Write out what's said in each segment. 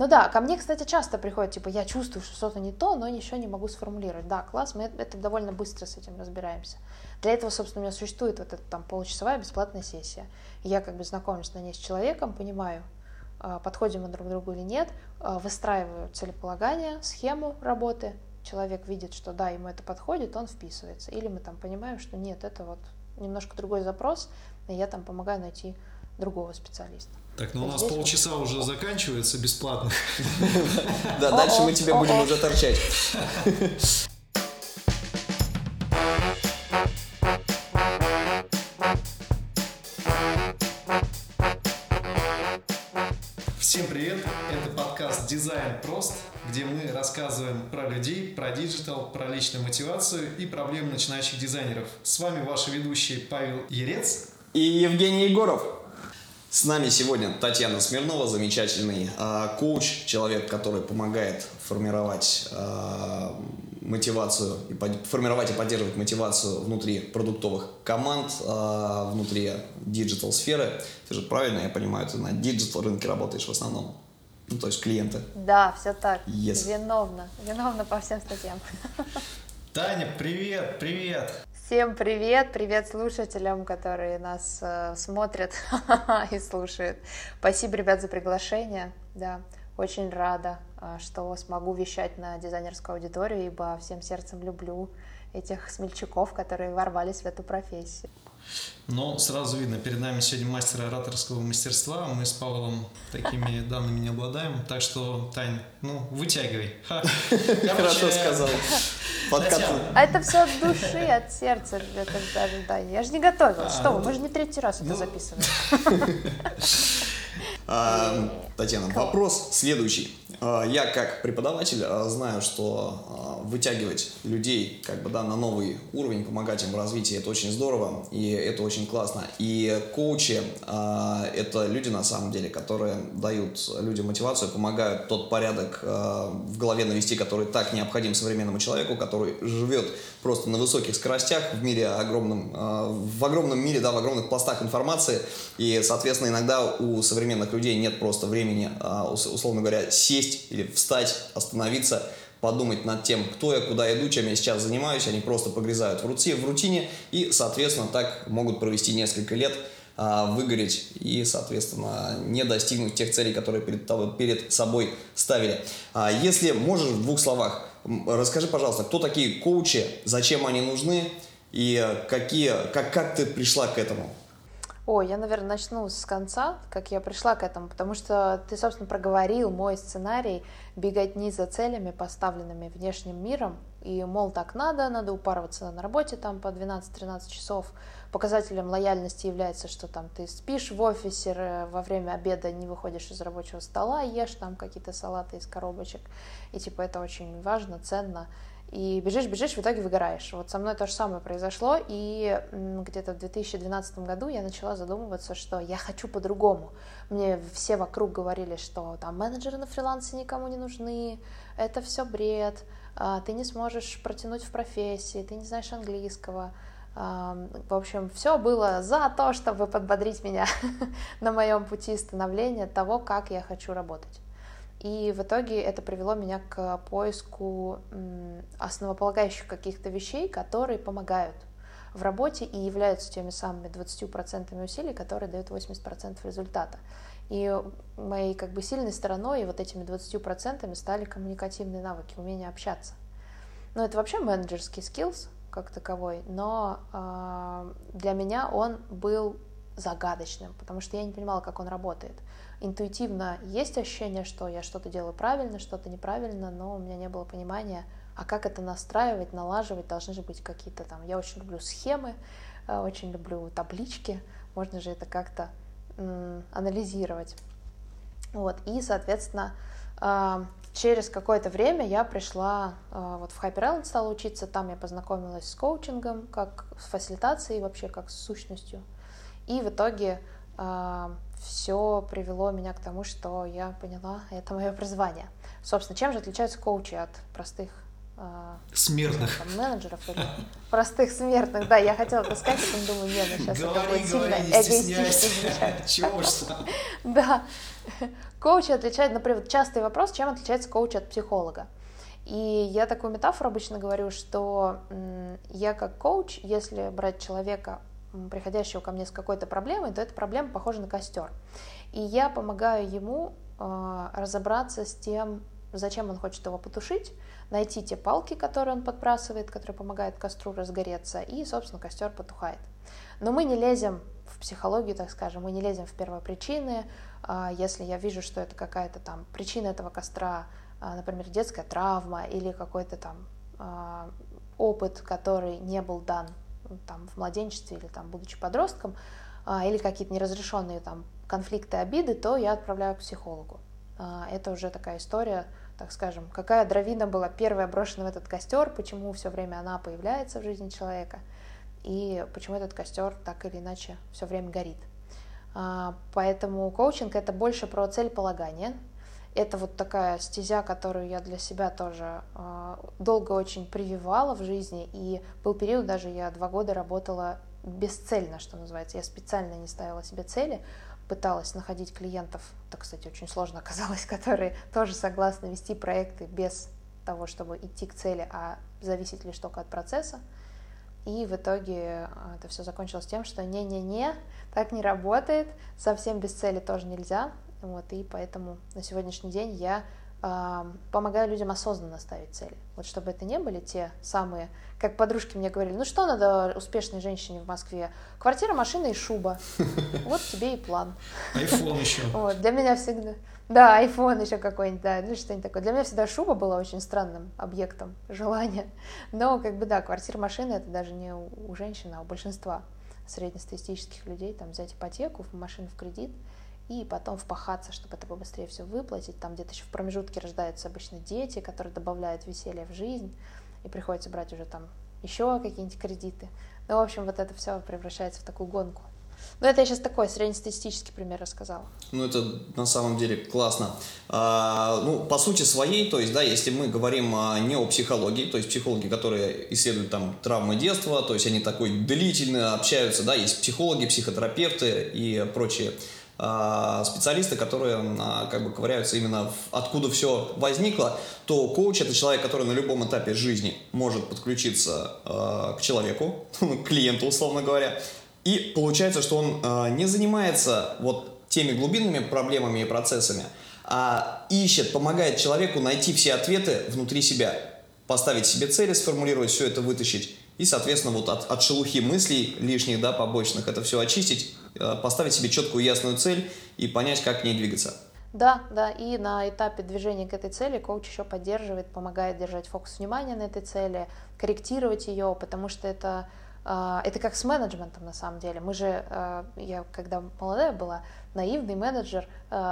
Ну да, ко мне, кстати, часто приходят, типа, я чувствую, что что-то не то, но еще не могу сформулировать. Да, класс, мы это довольно быстро с этим разбираемся. Для этого, собственно, у меня существует вот эта там получасовая бесплатная сессия. Я как бы знакомлюсь на ней с человеком, понимаю, а, подходим мы друг к другу или нет, а, выстраиваю целеполагание, схему работы, человек видит, что да, ему это подходит, он вписывается. Или мы там понимаем, что нет, это вот немножко другой запрос, и я там помогаю найти другого специалиста. Так, ну у нас полчаса уже заканчивается бесплатно. Да, дальше мы тебя будем уже чарджить. Всем привет! Это подкаст «Дизайн прост», где мы рассказываем про людей, про digital, про личную мотивацию и проблемы начинающих дизайнеров. С вами ваши ведущие Павел Ерец и Евгений Егоров. С нами сегодня Татьяна Смирнова, замечательный э, коуч, человек, который помогает формировать э, мотивацию, и под, формировать и поддерживать мотивацию внутри продуктовых команд, э, внутри digital сферы. Ты же правильно, я понимаю, ты на digital рынке работаешь в основном. Ну, то есть клиенты. Да, все так. Yes. Виновна. Виновна по всем статьям. Таня, привет, привет. Всем привет, привет слушателям, которые нас э, смотрят и слушают. Спасибо, ребят, за приглашение. Да, очень рада, э, что смогу вещать на дизайнерскую аудиторию, ибо всем сердцем люблю этих смельчаков, которые ворвались в эту профессию. Ну, сразу видно, перед нами сегодня мастер ораторского мастерства. Мы с Павлом такими данными не обладаем. Так что, Тань, ну, вытягивай. Хорошо сказал. А это все от души, от сердца, это даже, да. Я же не готовилась. Что вы, мы же не третий раз это ну. записываем. А, Татьяна, вопрос следующий. А, я как преподаватель а, знаю, что вытягивать людей как бы, да, на новый уровень, помогать им в развитии, это очень здорово и это очень классно. И коучи – это люди на самом деле, которые дают людям мотивацию, помогают тот порядок в голове навести, который так необходим современному человеку, который живет просто на высоких скоростях в мире огромном, в огромном мире, да, в огромных пластах информации. И, соответственно, иногда у современных людей нет просто времени, условно говоря, сесть или встать, остановиться, подумать над тем, кто я, куда иду, чем я сейчас занимаюсь. Они просто погрязают в, рути, в рутине и, соответственно, так могут провести несколько лет, выгореть и, соответственно, не достигнуть тех целей, которые перед, перед собой ставили. Если можешь в двух словах, расскажи, пожалуйста, кто такие коучи, зачем они нужны и какие, как, как ты пришла к этому? Ой, я, наверное, начну с конца, как я пришла к этому, потому что ты, собственно, проговорил мой сценарий беготни за целями, поставленными внешним миром, и, мол, так надо, надо упарываться на работе там по 12-13 часов. Показателем лояльности является, что там ты спишь в офисе, во время обеда не выходишь из рабочего стола, ешь там какие-то салаты из коробочек, и типа это очень важно, ценно и бежишь, бежишь, в итоге выгораешь. Вот со мной то же самое произошло, и где-то в 2012 году я начала задумываться, что я хочу по-другому. Мне все вокруг говорили, что там менеджеры на фрилансе никому не нужны, это все бред, а, ты не сможешь протянуть в профессии, ты не знаешь английского. В общем, все было за то, чтобы подбодрить меня на моем пути становления того, как я хочу работать. И в итоге это привело меня к поиску основополагающих каких-то вещей, которые помогают в работе и являются теми самыми 20% усилий, которые дают 80% результата. И моей как бы сильной стороной и вот этими 20% стали коммуникативные навыки, умение общаться. Ну, это вообще менеджерский skills как таковой, но э, для меня он был загадочным, потому что я не понимала, как он работает интуитивно есть ощущение, что я что-то делаю правильно, что-то неправильно, но у меня не было понимания, а как это настраивать, налаживать, должны же быть какие-то там... Я очень люблю схемы, э, очень люблю таблички, можно же это как-то анализировать. Вот, и, соответственно, э, через какое-то время я пришла э, вот в Hyper Island, стала учиться, там я познакомилась с коучингом, как с фасилитацией, вообще как с сущностью. И в итоге все привело меня к тому, что я поняла, это мое призвание. Собственно, чем же отличаются коучи от простых а, смертных там, менеджеров или простых смертных. Да, я хотела это сказать, потом думаю, нет, ну сейчас говори, это будет сильно эгоистично. Да. Коуч отличает, например, частый вопрос, чем отличается коуч от психолога. И я такую метафору обычно говорю, что я как коуч, если брать человека, приходящего ко мне с какой-то проблемой, то эта проблема похожа на костер. И я помогаю ему а, разобраться с тем, зачем он хочет его потушить, найти те палки, которые он подбрасывает, которые помогают костру разгореться, и, собственно, костер потухает. Но мы не лезем в психологию, так скажем, мы не лезем в первопричины. А, если я вижу, что это какая-то там причина этого костра, а, например, детская травма или какой-то там опыт, который не был дан там, в младенчестве или там, будучи подростком, или какие-то неразрешенные там конфликты, обиды, то я отправляю к психологу. Это уже такая история так скажем, какая дровина была первая брошена в этот костер, почему все время она появляется в жизни человека, и почему этот костер так или иначе все время горит. А, поэтому коучинг это больше про целеполагание. Это вот такая стезя, которую я для себя тоже а, долго очень прививала в жизни. И был период, даже я два года работала бесцельно, что называется. Я специально не ставила себе цели, пыталась находить клиентов, это, кстати, очень сложно оказалось, которые тоже согласны вести проекты без того, чтобы идти к цели, а зависеть лишь только от процесса. И в итоге а, это все закончилось тем, что не-не-не, так не работает, совсем без цели тоже нельзя. Вот, и поэтому на сегодняшний день я помогаю людям осознанно ставить цели. Вот чтобы это не были те самые, как подружки мне говорили, ну что надо успешной женщине в Москве? Квартира, машина и шуба. Вот тебе и план. Айфон еще. Вот, для меня всегда... Да, айфон еще какой-нибудь, да, ну что-нибудь такое. Для меня всегда шуба была очень странным объектом желания. Но, как бы, да, квартира, машина — это даже не у женщин, а у большинства среднестатистических людей. Там взять ипотеку, машину в кредит — и потом впахаться, чтобы это побыстрее все выплатить. Там где-то еще в промежутке рождаются обычно дети, которые добавляют веселья в жизнь, и приходится брать уже там еще какие-нибудь кредиты. Ну, в общем, вот это все превращается в такую гонку. Ну, это я сейчас такой среднестатистический пример рассказала. Ну, это на самом деле классно. А, ну, по сути своей, то есть, да, если мы говорим а, не о психологии, то есть психологи, которые исследуют там травмы детства, то есть они такой длительно общаются, да, есть психологи, психотерапевты и прочие специалисты, которые а, как бы ковыряются именно в, откуда все возникло, то коуч это человек, который на любом этапе жизни может подключиться э, к человеку, к клиенту, условно говоря, и получается, что он не занимается вот теми глубинными проблемами и процессами, а ищет, помогает человеку найти все ответы внутри себя, поставить себе цели, сформулировать все это, вытащить и, соответственно, вот от, от шелухи мыслей лишних, да, побочных, это все очистить Э, поставить себе четкую ясную цель и понять, как к ней двигаться. Да, да, и на этапе движения к этой цели коуч еще поддерживает, помогает держать фокус внимания на этой цели, корректировать ее, потому что это, э, это как с менеджментом на самом деле. Мы же, э, я когда молодая была, наивный менеджер,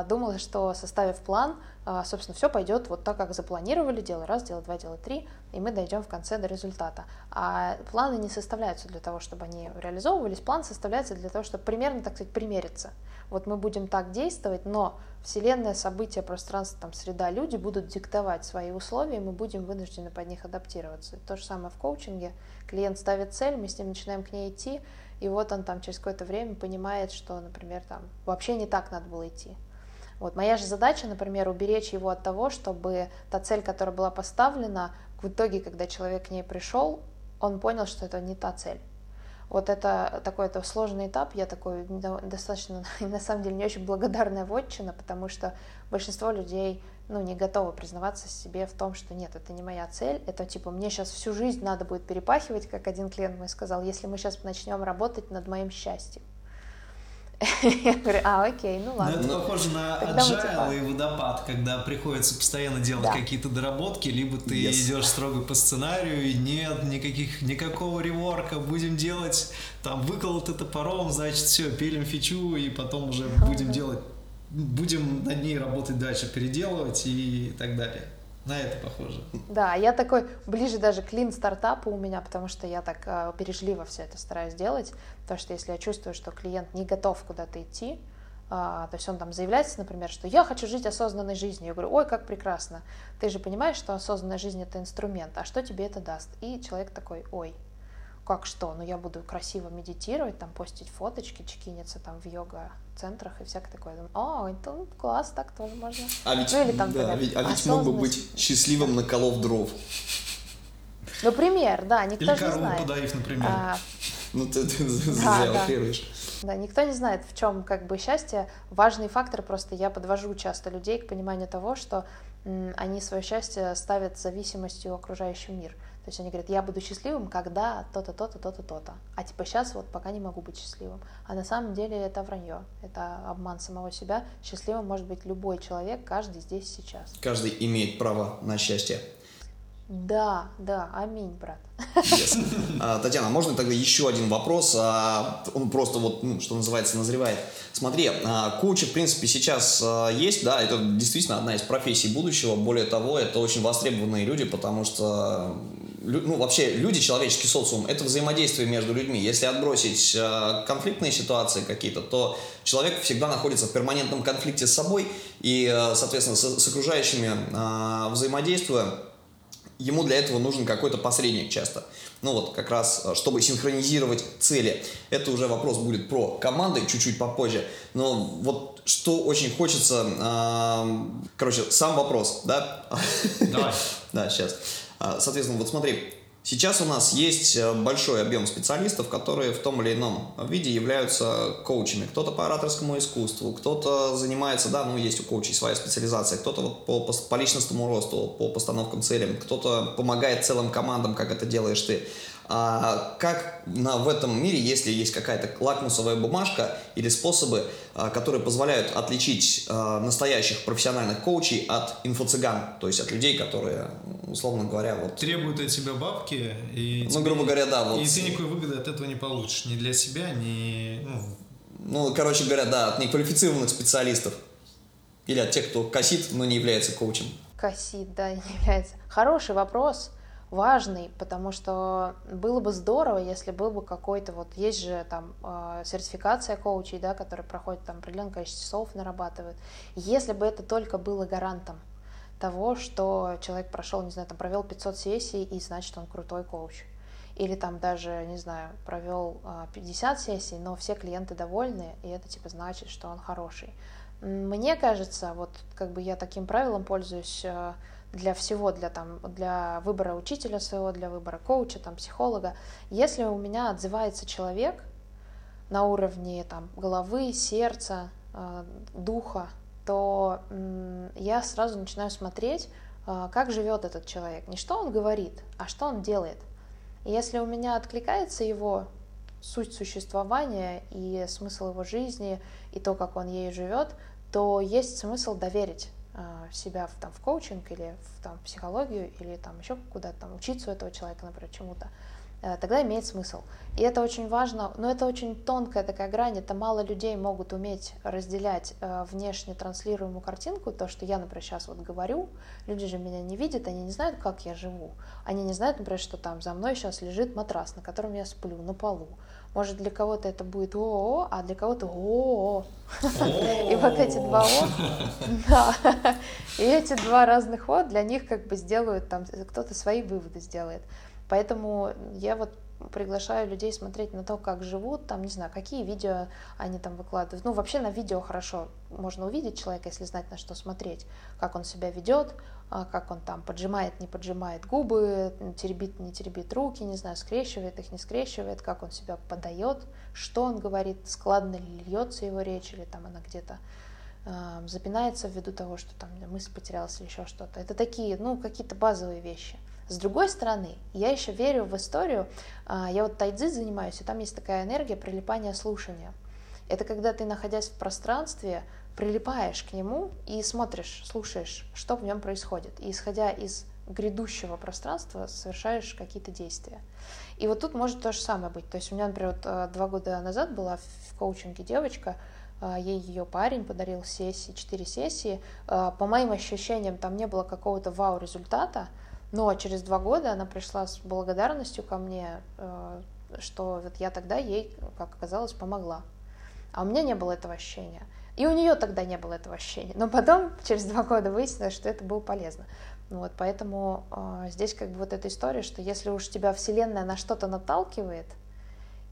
думала, что составив план, собственно, все пойдет вот так, как запланировали, делай раз, делай два, делай три, и мы дойдем в конце до результата. А планы не составляются для того, чтобы они реализовывались, план составляется для того, чтобы примерно, так сказать, примериться. Вот мы будем так действовать, но Вселенная, события, пространство, там, среда, люди будут диктовать свои условия, и мы будем вынуждены под них адаптироваться. То же самое в коучинге. Клиент ставит цель, мы с ним начинаем к ней идти, и вот он там через какое-то время понимает, что, например, там вообще не так надо было идти. Вот моя же задача, например, уберечь его от того, чтобы та цель, которая была поставлена, в итоге, когда человек к ней пришел, он понял, что это не та цель. Вот это такой это сложный этап, я такой достаточно, на самом деле, не очень благодарная вотчина, потому что большинство людей ну, не готовы признаваться себе в том, что нет, это не моя цель, это типа мне сейчас всю жизнь надо будет перепахивать, как один клиент мой сказал, если мы сейчас начнем работать над моим счастьем. Я говорю, а, окей, ну ладно. Но это похоже на agile и водопад, когда приходится постоянно делать да. какие-то доработки, либо ты yes. идешь строго по сценарию, и нет никаких, никакого реворка, будем делать, там, выколол ты топором, значит, все, пилим фичу, и потом уже будем делать, будем над ней работать дальше, переделывать и так далее. На это похоже. Да, я такой ближе даже к лин стартапу у меня, потому что я так э, бережливо все это стараюсь делать, потому что если я чувствую, что клиент не готов куда-то идти, а, то есть он там заявляется, например, что я хочу жить осознанной жизнью. Я говорю, ой, как прекрасно. Ты же понимаешь, что осознанная жизнь это инструмент, а что тебе это даст? И человек такой, ой, как что? Ну, я буду красиво медитировать, там, постить фоточки, чекиниться там в йога-центрах и всякое такое. Думаю, О, это класс, так тоже можно. А ведь, ну, или там, да, например, а ведь мог бы быть счастливым на колов дров. Например, да, никто Или же не знает. подарив, например. А, ну, ты, ты, да, да. Да, никто не знает, в чем как бы счастье. Важный фактор просто я подвожу часто людей к пониманию того, что м, они свое счастье ставят зависимостью окружающий мир. То есть они говорят, я буду счастливым, когда то-то, то-то, то-то, то-то. А типа сейчас вот пока не могу быть счастливым. А на самом деле это вранье, это обман самого себя. Счастливым может быть любой человек, каждый здесь сейчас. Каждый имеет право на счастье. Да, да, аминь, брат. Yes. А, Татьяна, можно тогда еще один вопрос? А, он просто вот, ну, что называется, назревает. Смотри, а, коучи, в принципе, сейчас есть, да, это действительно одна из профессий будущего. Более того, это очень востребованные люди, потому что ну, вообще люди, человеческий социум, это взаимодействие между людьми. Если отбросить конфликтные ситуации какие-то, то человек всегда находится в перманентном конфликте с собой и, соответственно, с, с окружающими взаимодействуя, ему для этого нужен какой-то посредник часто. Ну вот, как раз, э, чтобы синхронизировать цели. Это уже вопрос будет про команды чуть-чуть попозже. Но вот что очень хочется... Короче, сам вопрос, да? Давай. Да, сейчас. А, соответственно, вот смотри, Сейчас у нас есть э, большой объем специалистов, которые в том или ином виде являются коучами. Кто-то по ораторскому искусству, кто-то занимается, да, ну есть у коучей своя специализация, кто-то вот по, по, по личностному росту, по постановкам целям, кто-то помогает целым командам, как это делаешь ты. А как на, в этом мире, если есть какая-то лакмусовая бумажка или способы, а, которые позволяют отличить а, настоящих профессиональных коучей от инфо-цыган, то есть от людей, которые, условно говоря, вот... Требуют от тебя бабки, и... Ну, грубо говоря, да, вот... И ты никакой выгоды от этого не получишь, ни для себя, ни... Ну, ну короче говоря, да, от неквалифицированных специалистов. Или от тех, кто косит, но не является коучем. Косит, да, не является. Хороший вопрос важный, потому что было бы здорово, если был бы какой-то, вот есть же там э, сертификация коучей, да, которые проходят там определенное количество часов, нарабатывают. Если бы это только было гарантом того, что человек прошел, не знаю, там провел 500 сессий, и значит он крутой коуч. Или там даже, не знаю, провел 50 а, сессий, но все клиенты довольны, и это типа значит, что он хороший. Мне кажется, вот как бы я таким правилом пользуюсь, а, для всего, для, там, для выбора учителя своего, для выбора коуча, там, психолога. Если у меня отзывается человек на уровне там, головы, сердца, э, духа, то э, я сразу начинаю смотреть, э, как живет этот человек. Не что он говорит, а что он делает. И если у меня откликается его суть существования и смысл его жизни, и то, как он ей живет, то есть смысл доверить а, себя в, там, в коучинг или в там, психологию или там еще куда-то там учиться у этого человека, например, чему-то, тогда имеет смысл. И это очень важно, но это очень тонкая такая грань, это мало людей могут уметь разделять э, внешне транслируемую картинку, то, что я, например, сейчас вот говорю, люди же меня не видят, они не знают, как я живу, они не знают, например, что там за мной сейчас лежит матрас, на котором я сплю, на полу, может, для кого-то это будет ООО, а для кого-то ООО. И вот эти два О, и эти два разных О для них как бы сделают, там, кто-то свои выводы сделает. Поэтому я вот приглашаю людей смотреть на то, как живут, там, не знаю, какие видео они там выкладывают. Ну, вообще на видео хорошо можно увидеть человека, если знать, на что смотреть, как он себя ведет, а, как он там поджимает, не поджимает губы, теребит, не теребит руки, не знаю, скрещивает их, не скрещивает, как он себя подает, что он говорит, складно ли льется его речь, или там она где-то э, запинается ввиду того, что там мысль потерялась или еще что-то. Это такие, ну, какие-то базовые вещи. С другой стороны, я еще верю в историю, э, я вот тайцзи занимаюсь, и там есть такая энергия прилипания слушания. Это когда ты, находясь в пространстве, прилипаешь к нему и смотришь, слушаешь, что в нем происходит. И исходя из грядущего пространства совершаешь какие-то действия. И вот тут может то же самое быть. То есть у меня, например, вот э, два года назад была в коучинге девочка, э, ей ее парень подарил сессии, четыре сессии. По моим ощущениям, там не было какого-то вау-результата, но через два года она пришла с благодарностью ко мне, что вот я тогда ей, как оказалось, помогла. А у меня не было этого ощущения. И у нее тогда не было этого ощущения. Но потом, через два года, выяснилось, что это было полезно. Вот, поэтому э, здесь как бы вот эта история, что если уж тебя Вселенная на что-то наталкивает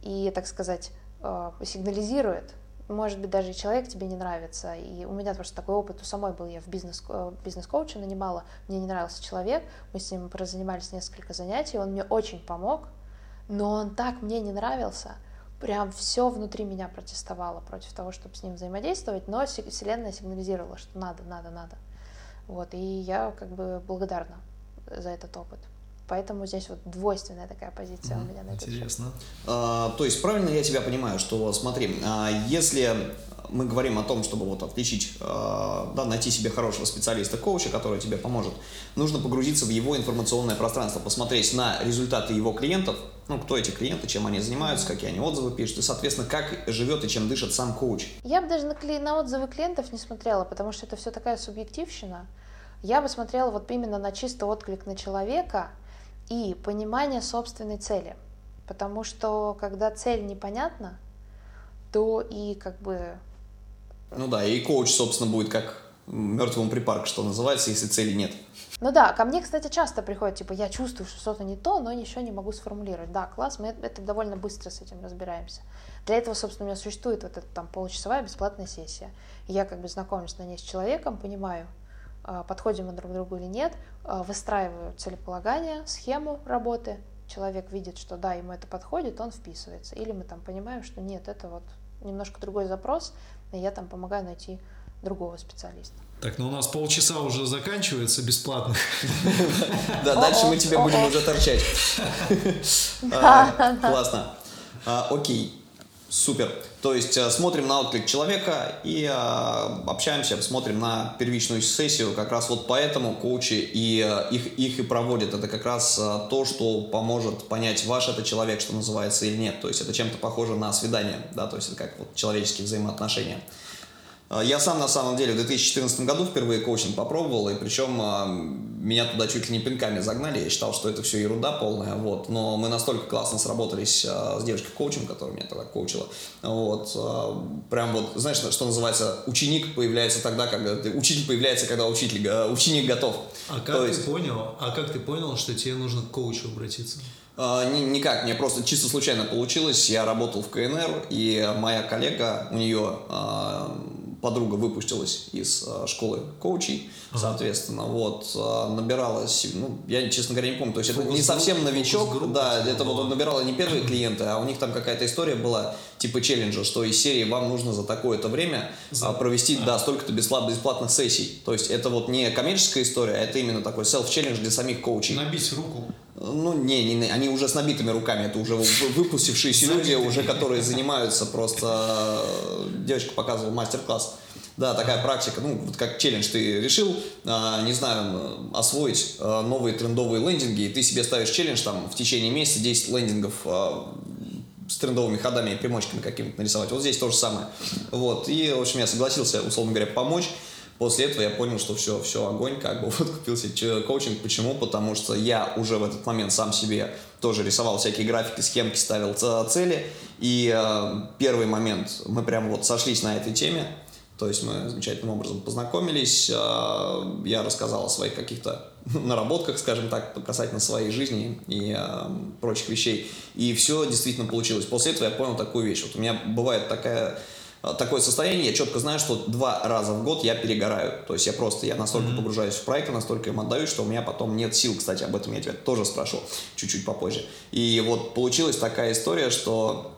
и, так сказать, э, сигнализирует, может быть, даже человек тебе не нравится. И у меня просто такой опыт у самой был. Я в бизнес, э, бизнес-коуче нанимала, мне не нравился человек, мы с ним прозанимались несколько занятий, он мне очень помог, но он так мне не нравился, прям все внутри меня протестовало против того, чтобы с ним взаимодействовать, но Вселенная сигнализировала, что надо, надо, надо. Вот, и я как бы благодарна за этот опыт. Поэтому здесь вот двойственная такая позиция mm, у меня на этот Интересно. А, то есть правильно я тебя понимаю, что смотри, а, если мы говорим о том, чтобы вот отличить, а, да, найти себе хорошего специалиста, коуча, который тебе поможет, нужно погрузиться в его информационное пространство, посмотреть на результаты его клиентов, ну, кто эти клиенты, чем они занимаются, какие они отзывы пишут, и, соответственно, как живет и чем дышит сам коуч. Я бы даже на, на отзывы клиентов не смотрела, потому что это все такая субъективщина. Я бы смотрела вот именно на чисто отклик на человека – и понимание собственной цели. Потому что когда цель непонятна, то и как бы... Ну да, и коуч, собственно, будет как мертвому припарк, что называется, если цели нет. Ну да, ко мне, кстати, часто приходит, типа, я чувствую, что что-то не то, но еще не могу сформулировать. Да, класс, мы это довольно быстро с этим разбираемся. Для этого, собственно, у меня существует вот эта там получасовая бесплатная сессия. Я как бы знакомлюсь на ней с человеком, понимаю, подходим мы друг к другу или нет, а, выстраиваю целеполагание, схему работы, человек видит, что да, ему это подходит, он вписывается. Или мы там понимаем, что нет, это вот немножко другой запрос, и я там помогаю найти другого специалиста. Так, ну у нас полчаса уже заканчивается бесплатно. Да, дальше мы тебя будем уже торчать. А, классно. Окей. Супер. То есть э, смотрим на отклик человека и э, общаемся, смотрим на первичную сессию. Как раз вот поэтому коучи и э, их, их и проводят. Это как раз то, что поможет понять, ваш это человек, что называется, или нет. То есть это чем-то похоже на свидание, да, то есть это как вот человеческие взаимоотношения. А, я сам, на самом деле, в 2014 году впервые коучинг попробовал, и причем а, меня туда чуть ли не пинками загнали. Я считал, что это все ерунда полная, вот. Но мы настолько классно сработались а, с девочкой-коучем, которая меня тогда коучила. Вот. Прям вот, знаешь, что называется, ученик появляется тогда, когда... Учитель появляется, когда учитель, ученик готов. А как То ты понял, а как ты понял, что тебе нужно к коучу обратиться? никак, мне просто чисто случайно получилось. Я работал в КНР, и моя коллега, у нее подруга выпустилась из э, школы коучей, ага. соответственно, вот, э, набиралась, ну, я, честно говоря, не помню, то есть это не совсем новичок, да, это вот набирала не первые клиенты, а у них там какая-то история была, типа челленджа, что из серии вам нужно за такое-то время за... провести, а. да, столько-то бесплатных сессий, то есть это вот не коммерческая история, а это именно такой селф-челлендж для самих коучей. Набить руку. Ну, не, не, они уже с набитыми руками, это уже выпустившиеся люди, уже которые занимаются просто... Девочка показывала мастер-класс. Да, такая практика, ну, вот как челлендж ты решил, а, не знаю, освоить а, новые трендовые лендинги, и ты себе ставишь челлендж там в течение месяца 10 лендингов а, с трендовыми ходами и примочками какими-то нарисовать. Вот здесь то же самое. Вот, и, в общем, я согласился, условно говоря, помочь. После этого я понял, что все, все, огонь, как бы вот купил себе коучинг. Почему? Потому что я уже в этот момент сам себе тоже рисовал всякие графики, схемки, ставил цели. И э, первый момент мы прям вот сошлись на этой теме. То есть мы замечательным образом познакомились. Э, я рассказал о своих каких-то наработках, скажем так, касательно своей жизни и э, прочих вещей. И все действительно получилось. После этого я понял такую вещь. Вот у меня бывает такая такое состояние, я четко знаю, что два раза в год я перегораю. То есть я просто, я настолько mm-hmm. погружаюсь в проект, настолько им отдаю, что у меня потом нет сил. Кстати, об этом я тебя тоже спрошу чуть-чуть попозже. И вот получилась такая история, что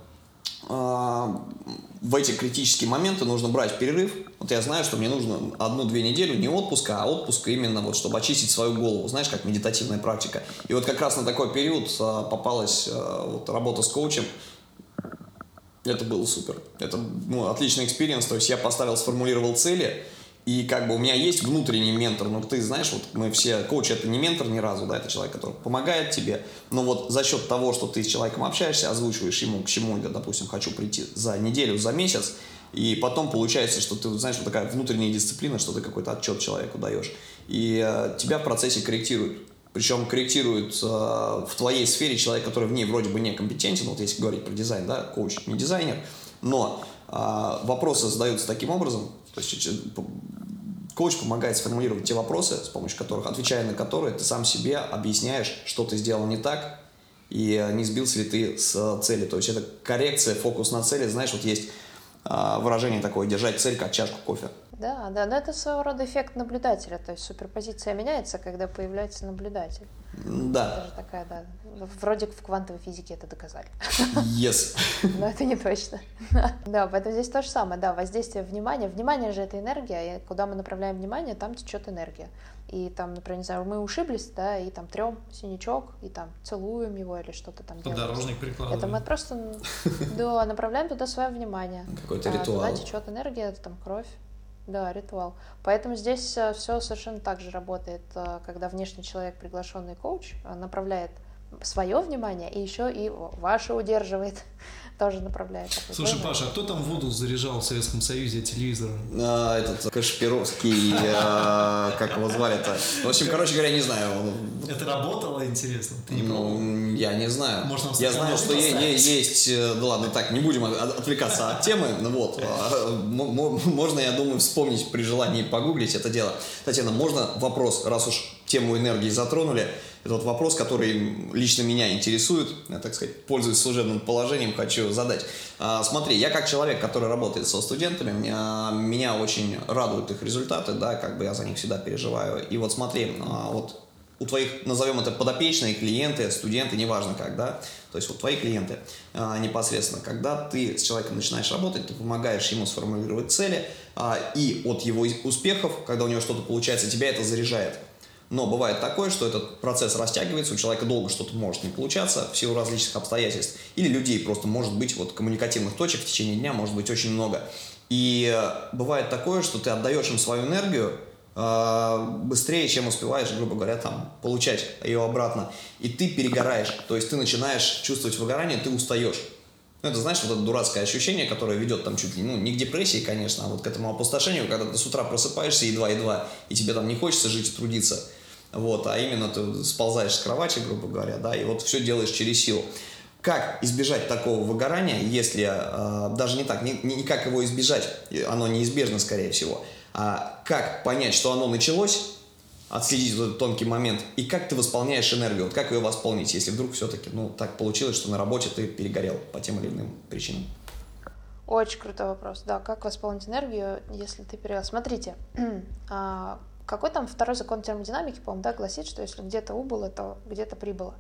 э, в эти критические моменты нужно брать перерыв. Вот я знаю, что мне нужно одну-две недели не отпуска, а отпуска именно вот, чтобы очистить свою голову, знаешь, как медитативная практика. И вот как раз на такой период э, попалась вот, работа с коучем, это было супер. Это ну, отличный experience. То есть я поставил, сформулировал цели, и как бы у меня есть внутренний ментор. Ну, ты знаешь, вот мы все, коуч это не ментор ни разу, да, это человек, который помогает тебе. Но вот за счет того, что ты с человеком общаешься, озвучиваешь ему, к чему я, допустим, хочу прийти за неделю, за месяц, и потом получается, что ты, знаешь, вот такая внутренняя дисциплина, что ты какой-то отчет человеку даешь. И э, тебя в процессе корректируют причем корректирует э, в твоей сфере человек, который в ней вроде бы некомпетентен, вот если говорить про дизайн, да, коуч не дизайнер, но э, вопросы задаются таким образом, То есть коуч помогает сформулировать те вопросы, с помощью которых, отвечая на которые, ты сам себе объясняешь, что ты сделал не так, и не сбился ли ты с цели. То есть это коррекция, фокус на цели. Знаешь, вот есть а, выражение такое, держать цель как чашку кофе. Да, да, но это своего рода эффект наблюдателя, то есть суперпозиция меняется, когда появляется наблюдатель. Да. Это же такая, да, вроде в квантовой физике это доказали. Yes. Но это не точно. Да, поэтому здесь то же самое, да, воздействие внимания. Внимание же это энергия, и куда мы направляем внимание, там течет энергия. И там, например, не знаю, мы ушиблись, да, и там трем синячок, и там целуем его или что-то там делаем. Подорожник прикладываем. Это мы просто, да, направляем туда свое внимание. Какой-то а, ритуал. Туда течет энергия, это там кровь. Да, ритуал. Поэтому здесь э, все совершенно так же работает, э, когда внешний человек, приглашенный коуч, э, направляет свое внимание и еще и ваше удерживает тоже направляет. Слушай, время. Паша, а кто там воду заряжал в Советском Союзе телевизор? А, этот Кашпировский, а, как его звали-то? В общем, короче говоря, не знаю. Это работало, интересно? Ты не ну, я не знаю. Можно я знаю, что есть... Э, да ладно, так, не будем отвлекаться от темы. Ну вот. А, можно, я думаю, вспомнить при желании погуглить это дело. Татьяна, можно вопрос, раз уж тему энергии затронули? Это вот вопрос, который лично меня интересует, я, так сказать, пользуясь служебным положением, хочу задать. А, смотри, я как человек, который работает со студентами, меня, очень радуют их результаты, да, как бы я за них всегда переживаю. И вот смотри, а, вот у твоих, назовем это подопечные, клиенты, студенты, неважно как, да, то есть вот твои клиенты а, непосредственно, когда ты с человеком начинаешь работать, ты помогаешь ему сформулировать цели, и от его успехов, когда у него что-то получается, тебя это заряжает. Но бывает такое, что этот процесс растягивается, у человека долго что-то может не получаться в силу различных обстоятельств. Или людей просто может быть, вот коммуникативных точек в течение дня может быть очень много. И э, бывает такое, что ты отдаешь им свою энергию э, быстрее, чем успеваешь, грубо говоря, там, получать ее обратно. И ты перегораешь, то есть ты начинаешь чувствовать выгорание, ты устаешь. Ну, это, знаешь, вот это дурацкое ощущение, которое ведет там чуть ли, ну, не к депрессии, конечно, а вот к этому опустошению, когда ты с утра просыпаешься едва-едва, и тебе там не хочется жить и трудиться вот, а именно ты сползаешь с кровати, грубо говоря, да, и вот все делаешь через силу. Как избежать такого выгорания, если э, даже не так, не, не как его избежать, оно неизбежно, скорее всего, а как понять, что оно началось, отследить этот тонкий момент, и как ты восполняешь энергию, вот как ее восполнить, если вдруг все-таки, ну, так получилось, что на работе ты перегорел по тем или иным причинам. Очень крутой вопрос, да, как восполнить энергию, если ты перегорел. Смотрите, а, какой там второй закон термодинамики, по-моему, да, гласит, что если где-то убыло, то где-то прибыло.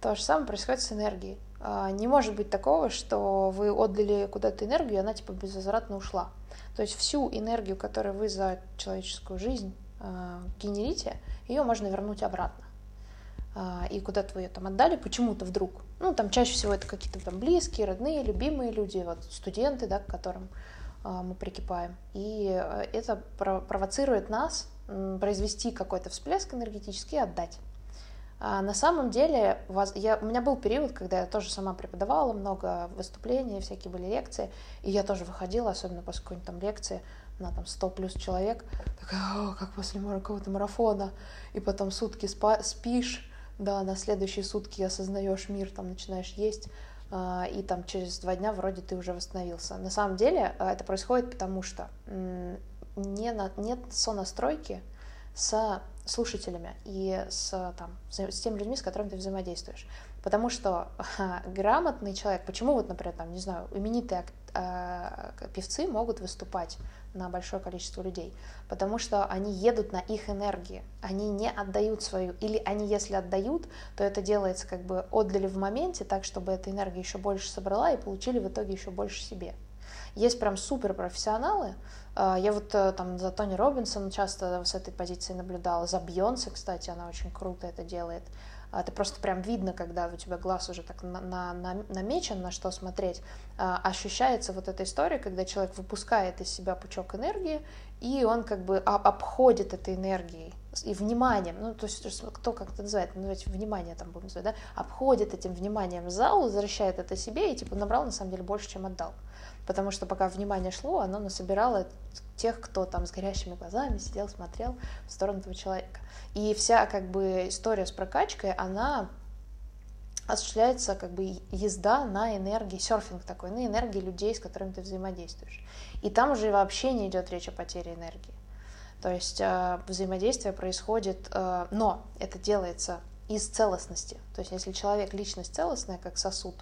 То же самое происходит с энергией. А, не может быть такого, что вы отдали куда-то энергию, и она типа безвозвратно ушла. То есть всю энергию, которую вы за человеческую жизнь э, генерите, ее можно вернуть обратно. Э, и куда-то вы ее там отдали почему-то вдруг. Ну, там чаще всего это какие-то там близкие, родные, любимые люди, вот студенты, да, к которым э, мы прикипаем. И это провоцирует нас произвести какой-то всплеск энергетический и отдать. А на самом деле, я, у меня был период, когда я тоже сама преподавала, много выступлений, всякие были лекции, и я тоже выходила, особенно после какой-нибудь там лекции на там 100 плюс человек, такая, как после какого-то марафона, и потом сутки спа- спишь, да, на следующие сутки осознаешь мир, там начинаешь есть, а, и там через два дня вроде ты уже восстановился. На самом деле а, это происходит потому, что не на, нет сонастройки с слушателями и с, там, с теми людьми, с которыми ты взаимодействуешь. Потому что а, грамотный человек, почему вот, например, там, не знаю, именитые а, певцы могут выступать на большое количество людей, потому что они едут на их энергии, они не отдают свою, или они, если отдают, то это делается как бы отдали в моменте, так, чтобы эта энергия еще больше собрала и получили в итоге еще больше себе. Есть прям супер профессионалы, а, я вот э, там за Тони Робинсон часто с этой позиции наблюдала, за Бьонсе, кстати, она очень круто это делает. А, это просто прям видно, когда у тебя глаз уже так на, на, на, намечен, на что смотреть. А, ощущается вот эта история, когда человек выпускает из себя пучок энергии, и он как бы обходит этой энергией и вниманием, ну, то есть кто как это называет, называйте внимание там будем называть, да, обходит этим вниманием зал, возвращает это себе и типа набрал на самом деле больше, чем отдал потому что пока внимание шло, оно насобирало тех, кто там с горящими глазами сидел, смотрел в сторону этого человека. И вся как бы история с прокачкой, она осуществляется как бы езда на энергии, серфинг такой, на энергии людей, с которыми ты взаимодействуешь. И там уже вообще не идет речь о потере энергии. То есть э, взаимодействие происходит, э, но это делается из целостности. То есть если человек личность целостная, как сосуд,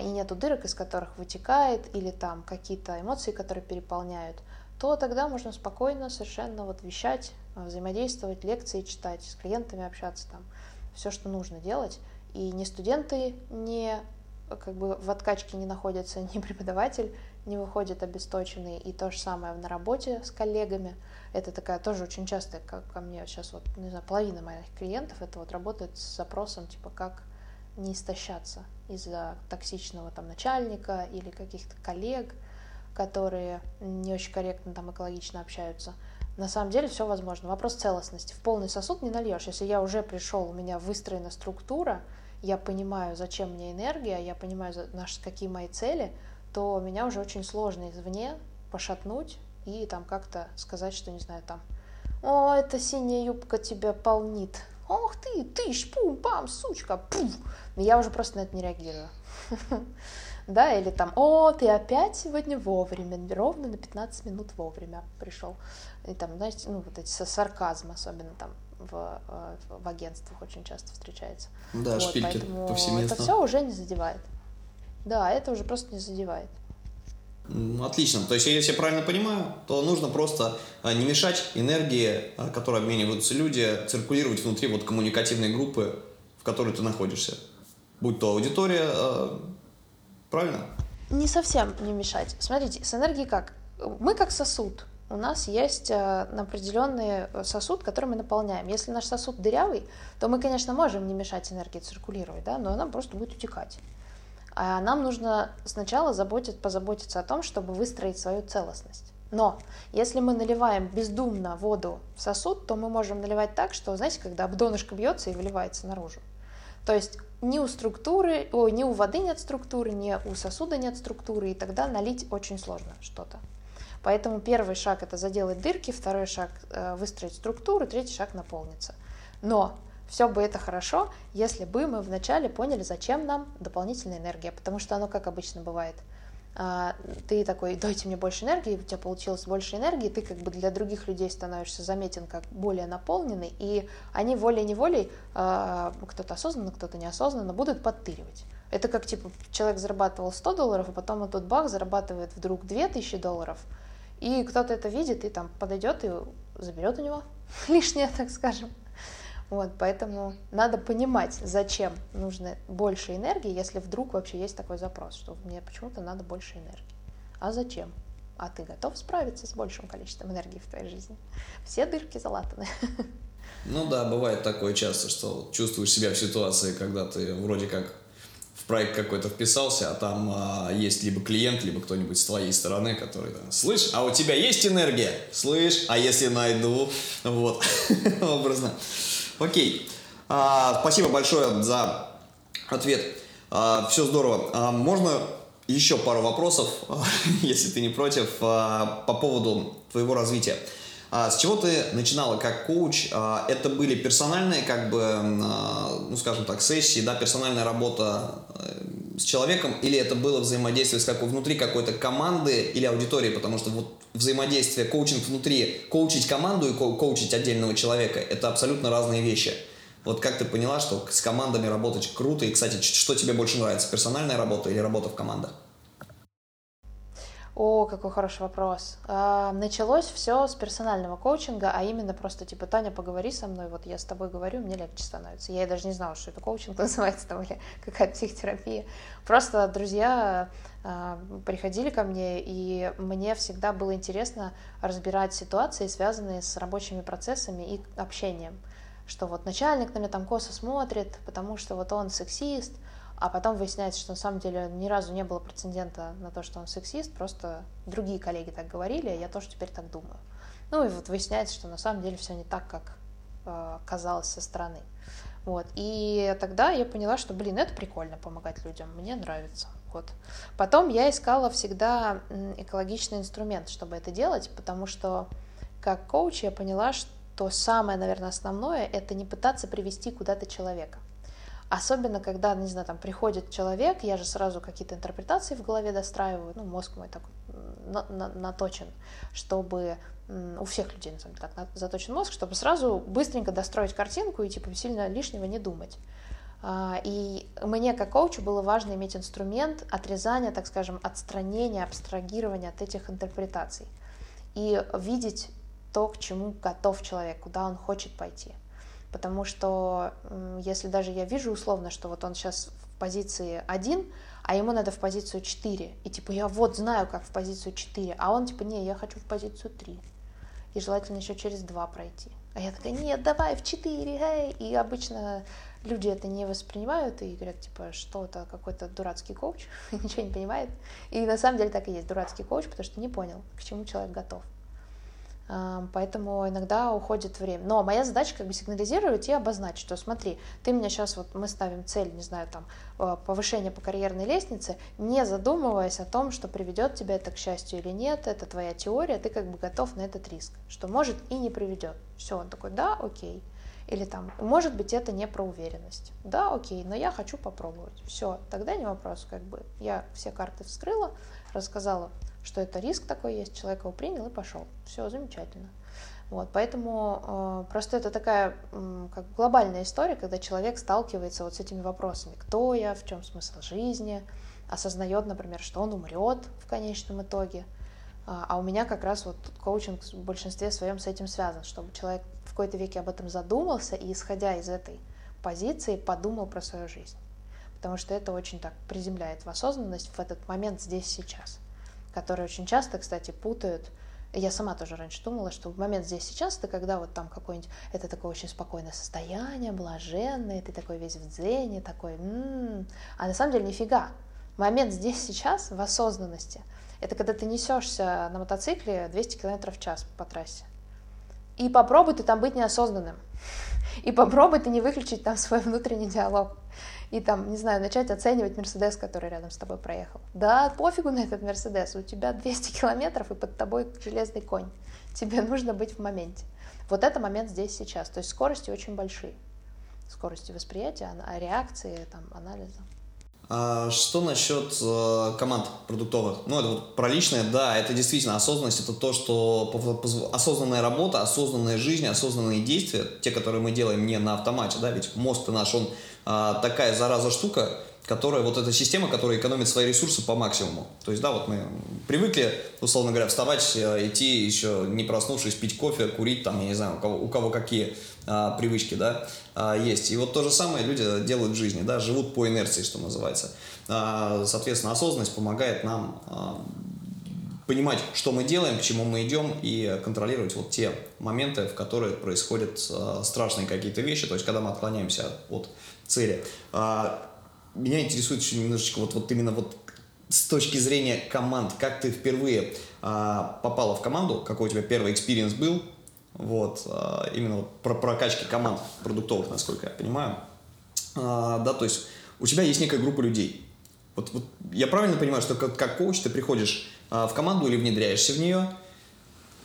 и нету дырок, из которых вытекает, или там какие-то эмоции, которые переполняют, то тогда можно спокойно совершенно вот вещать, э, взаимодействовать, лекции читать, с клиентами общаться, там, все, что нужно делать. И ни студенты не как бы в откачке не находятся, ни преподаватель не выходит обесточенный, и то же самое на работе с коллегами. Это такая тоже очень часто, как ко мне сейчас вот, не знаю, половина моих клиентов, это вот работает с запросом, типа, как не истощаться из-за токсичного там начальника или каких-то коллег, которые не очень корректно там экологично общаются. На самом деле все возможно. Вопрос целостности. В полный сосуд не нальешь. Если я уже пришел, у меня выстроена структура, я понимаю, зачем мне энергия, я понимаю, какие мои цели, то меня уже очень сложно извне пошатнуть и там как-то сказать, что, не знаю, там, о, эта синяя юбка тебя полнит, ох ты, тыщ, пум, пам, сучка, пум. Я уже просто на это не реагирую. Да, или там, о, ты опять сегодня вовремя, ровно на 15 минут вовремя пришел. И там, знаете, ну, вот эти сарказм, особенно там в, э, в агентствах очень часто встречается. Да, вот, шпильки повсеместно. Это все уже не задевает. Да, это уже просто не задевает. Отлично. То есть, если я правильно понимаю, то нужно просто э, не мешать энергии, э, которой обмениваются люди, циркулировать внутри вот коммуникативной группы, в которой ты находишься. Будь то аудитория, правильно? Не совсем не мешать. Смотрите, с энергией как? Мы как сосуд у нас есть э, определенный сосуд, который мы наполняем. Если наш сосуд дырявый, то мы, конечно, можем не мешать энергии циркулировать, да, но она просто будет утекать. А нам нужно сначала заботить, позаботиться о том, чтобы выстроить свою целостность. Но если мы наливаем бездумно воду в сосуд, то мы можем наливать так, что, знаете, когда об донышко бьется и выливается наружу. То есть ни у структуры, о, ни у воды нет структуры, ни у сосуда нет структуры, и тогда налить очень сложно что-то. Поэтому первый шаг это заделать дырки, второй шаг э, выстроить структуру, третий шаг наполниться. Но все бы это хорошо, если бы мы вначале поняли, зачем нам дополнительная энергия, потому что оно как обычно бывает. А, ты такой, дайте мне больше энергии, у тебя получилось больше энергии, ты как бы для других людей становишься заметен как более наполненный, и они волей-неволей, а, кто-то осознанно, кто-то неосознанно, будут подтыривать. Это как, типа, человек зарабатывал 100 долларов, а потом тут бах, зарабатывает вдруг 2000 долларов – и кто-то это видит и там подойдет и заберет у него лишнее, так скажем. Вот, поэтому надо понимать, зачем нужно больше энергии, если вдруг вообще есть такой запрос, что мне почему-то надо больше энергии. А зачем? А ты готов справиться с большим количеством энергии в твоей жизни? Все дырки залатаны. Ну да, бывает такое часто, что чувствуешь себя в ситуации, когда ты вроде как проект какой-то вписался, а там а, есть либо клиент, либо кто-нибудь с твоей стороны, который там, слышь, а у тебя есть энергия? Слышь, а если найду? Вот, образно. Окей. А, спасибо большое за ответ. А, все здорово. А, можно еще пару вопросов, если ты не против, а, по поводу твоего развития. А с чего ты начинала как коуч? А, это были персональные, как бы, ну, скажем так, сессии, да, персональная работа э, с человеком, или это было взаимодействие с какой, внутри какой-то команды или аудитории, потому что вот взаимодействие, коучинг внутри, коучить команду и коучить отдельного человека, это абсолютно разные вещи. Вот как ты поняла, что с командами работать круто, и, кстати, что тебе больше нравится, персональная работа или работа в командах? О, какой хороший вопрос. А, началось все с персонального коучинга, а именно просто типа, Таня, поговори со мной, вот я с тобой говорю, мне легче становится. Я даже не знала, что это коучинг называется там или какая-то психотерапия. Просто друзья а, приходили ко мне, и мне всегда было интересно разбирать ситуации, связанные с рабочими процессами и общением. Что вот начальник на меня там косо смотрит, потому что вот он сексист, а потом выясняется, что на самом деле ни разу не было прецедента на то, что он сексист, просто другие коллеги так говорили, а я тоже теперь так думаю. Ну и вот выясняется, что на самом деле все не так, как э, казалось со стороны. Вот. И тогда я поняла, что, блин, это прикольно помогать людям, мне нравится. Вот. Потом я искала всегда экологичный инструмент, чтобы это делать, потому что как коуч я поняла, что самое, наверное, основное – это не пытаться привести куда-то человека Особенно, когда, не знаю, там приходит человек, я же сразу какие-то интерпретации в голове достраиваю, ну, мозг мой так на, на, наточен, чтобы у всех людей, на самом деле, так заточен мозг, чтобы сразу быстренько достроить картинку и, типа, сильно лишнего не думать. А, и мне, как коучу, было важно иметь инструмент отрезания, так скажем, отстранения, абстрагирования от этих интерпретаций. И видеть то, к чему готов человек, куда он хочет пойти. Потому что если даже я вижу условно, что вот он сейчас в позиции 1, а ему надо в позицию 4, и типа я вот знаю, как в позицию 4, а он типа не, я хочу в позицию 3, и желательно еще через 2 пройти. А я такая, нет, давай в 4, эй! И обычно люди это не воспринимают и говорят, типа, что это какой-то дурацкий коуч, ничего не понимает. И на самом деле так и есть, дурацкий коуч, потому что не понял, к чему человек готов. Поэтому иногда уходит время. Но моя задача как бы сигнализировать и обозначить, что смотри, ты меня сейчас, вот мы ставим цель, не знаю, там, э, повышение по карьерной лестнице, не задумываясь о том, что приведет тебя это к счастью или нет, это твоя теория, ты как бы готов на этот риск, что может и не приведет. Все, он такой, да, окей. Или там, может быть, это не про уверенность. Да, окей, но я хочу попробовать. Все, тогда не вопрос, как бы. Я все карты вскрыла, рассказала, что это риск такой есть, человек его принял и пошел. Все, замечательно. Вот, поэтому э, просто это такая э, как глобальная история, когда человек сталкивается вот с этими вопросами. Кто я, в чем смысл жизни, осознает, например, что он умрет в конечном итоге. А, а у меня как раз вот коучинг в большинстве своем с этим связан, чтобы человек в какой-то веке об этом задумался и, исходя из этой позиции, подумал про свою жизнь. Потому что это очень так приземляет в осознанность в этот момент здесь сейчас которые очень часто, кстати, путают. Я сама тоже раньше думала, что в момент здесь сейчас это когда вот там какой-нибудь, это такое очень спокойное состояние, блаженное, ты такой весь в дзене, такой, м-м-м. а на самом деле нифига. Момент здесь сейчас в осознанности. Это когда ты несешься на мотоцикле 200 км в час по трассе. И попробуй ты там быть неосознанным. И попробуй ты не выключить там свой внутренний диалог и там, не знаю, начать оценивать Мерседес, который рядом с тобой проехал. Да, пофигу на этот Мерседес, у тебя 200 километров и под тобой железный конь. Тебе нужно быть в моменте. Вот это момент здесь сейчас. То есть скорости очень большие. Скорости восприятия, а реакции, там, анализа. А что насчет э, команд продуктовых? Ну, это вот про личное, да, это действительно осознанность, это то, что осознанная работа, осознанная жизнь, осознанные действия, те, которые мы делаем не на автомате, да, ведь мозг наш, он а, такая зараза штука, которая, вот эта система, которая экономит свои ресурсы по максимуму. То есть, да, вот мы привыкли, условно говоря, вставать, э, идти еще не проснувшись, пить кофе, курить, там, я не знаю, у кого, у кого какие а, привычки, да, а, есть. И вот то же самое люди делают в жизни, да, живут по инерции, что называется. А, соответственно, осознанность помогает нам а, понимать, что мы делаем, к чему мы идем, и контролировать вот те моменты, в которые происходят а, страшные какие-то вещи, то есть, когда мы отклоняемся от цели. А, меня интересует еще немножечко вот, вот именно вот с точки зрения команд, как ты впервые а, попала в команду, какой у тебя первый experience был, вот, а, именно вот про прокачки команд продуктовых, насколько я понимаю, да, то есть у тебя есть некая группа людей, вот, вот я правильно понимаю, что как, как коуч ты приходишь в команду или внедряешься в нее,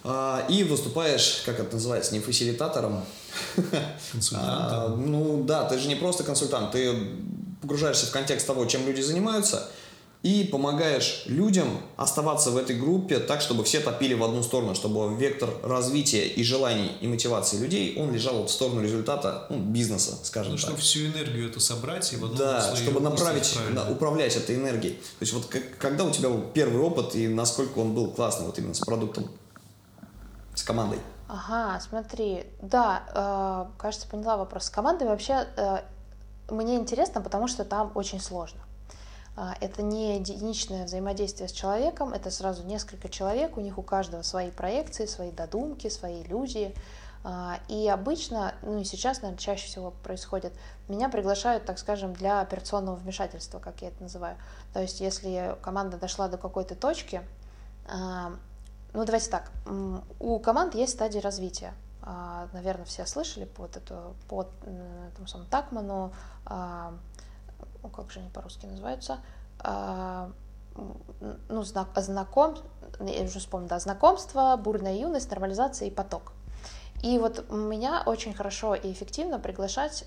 а, и выступаешь, как это называется, не фасилитатором. Консультантом. А, ну да, ты же не просто консультант, ты погружаешься в контекст того, чем люди занимаются, и помогаешь людям оставаться в этой группе так, чтобы все топили в одну сторону, чтобы вектор развития и желаний и мотивации людей, он лежал вот в сторону результата ну, бизнеса, скажем ну, так. Чтобы всю энергию эту собрать и в одном Да, чтобы направить, да, управлять этой энергией. То есть вот как, когда у тебя был первый опыт и насколько он был классный вот именно с продуктом? с командой? Ага, смотри, да, э, кажется, поняла вопрос. С командой вообще э, мне интересно, потому что там очень сложно. Э, это не единичное взаимодействие с человеком, это сразу несколько человек, у них у каждого свои проекции, свои додумки, свои иллюзии. Э, и обычно, ну и сейчас, наверное, чаще всего происходит, меня приглашают, так скажем, для операционного вмешательства, как я это называю. То есть, если команда дошла до какой-то точки, э, ну, давайте так. У команд есть стадии развития. А, Наверное, все слышали под эту, под этому самому Такману, а, ну, как же они по-русски называются, а, ну, знак, знаком, я уже вспомнила, да, знакомство, бурная юность, нормализация и поток. И вот меня очень хорошо и эффективно приглашать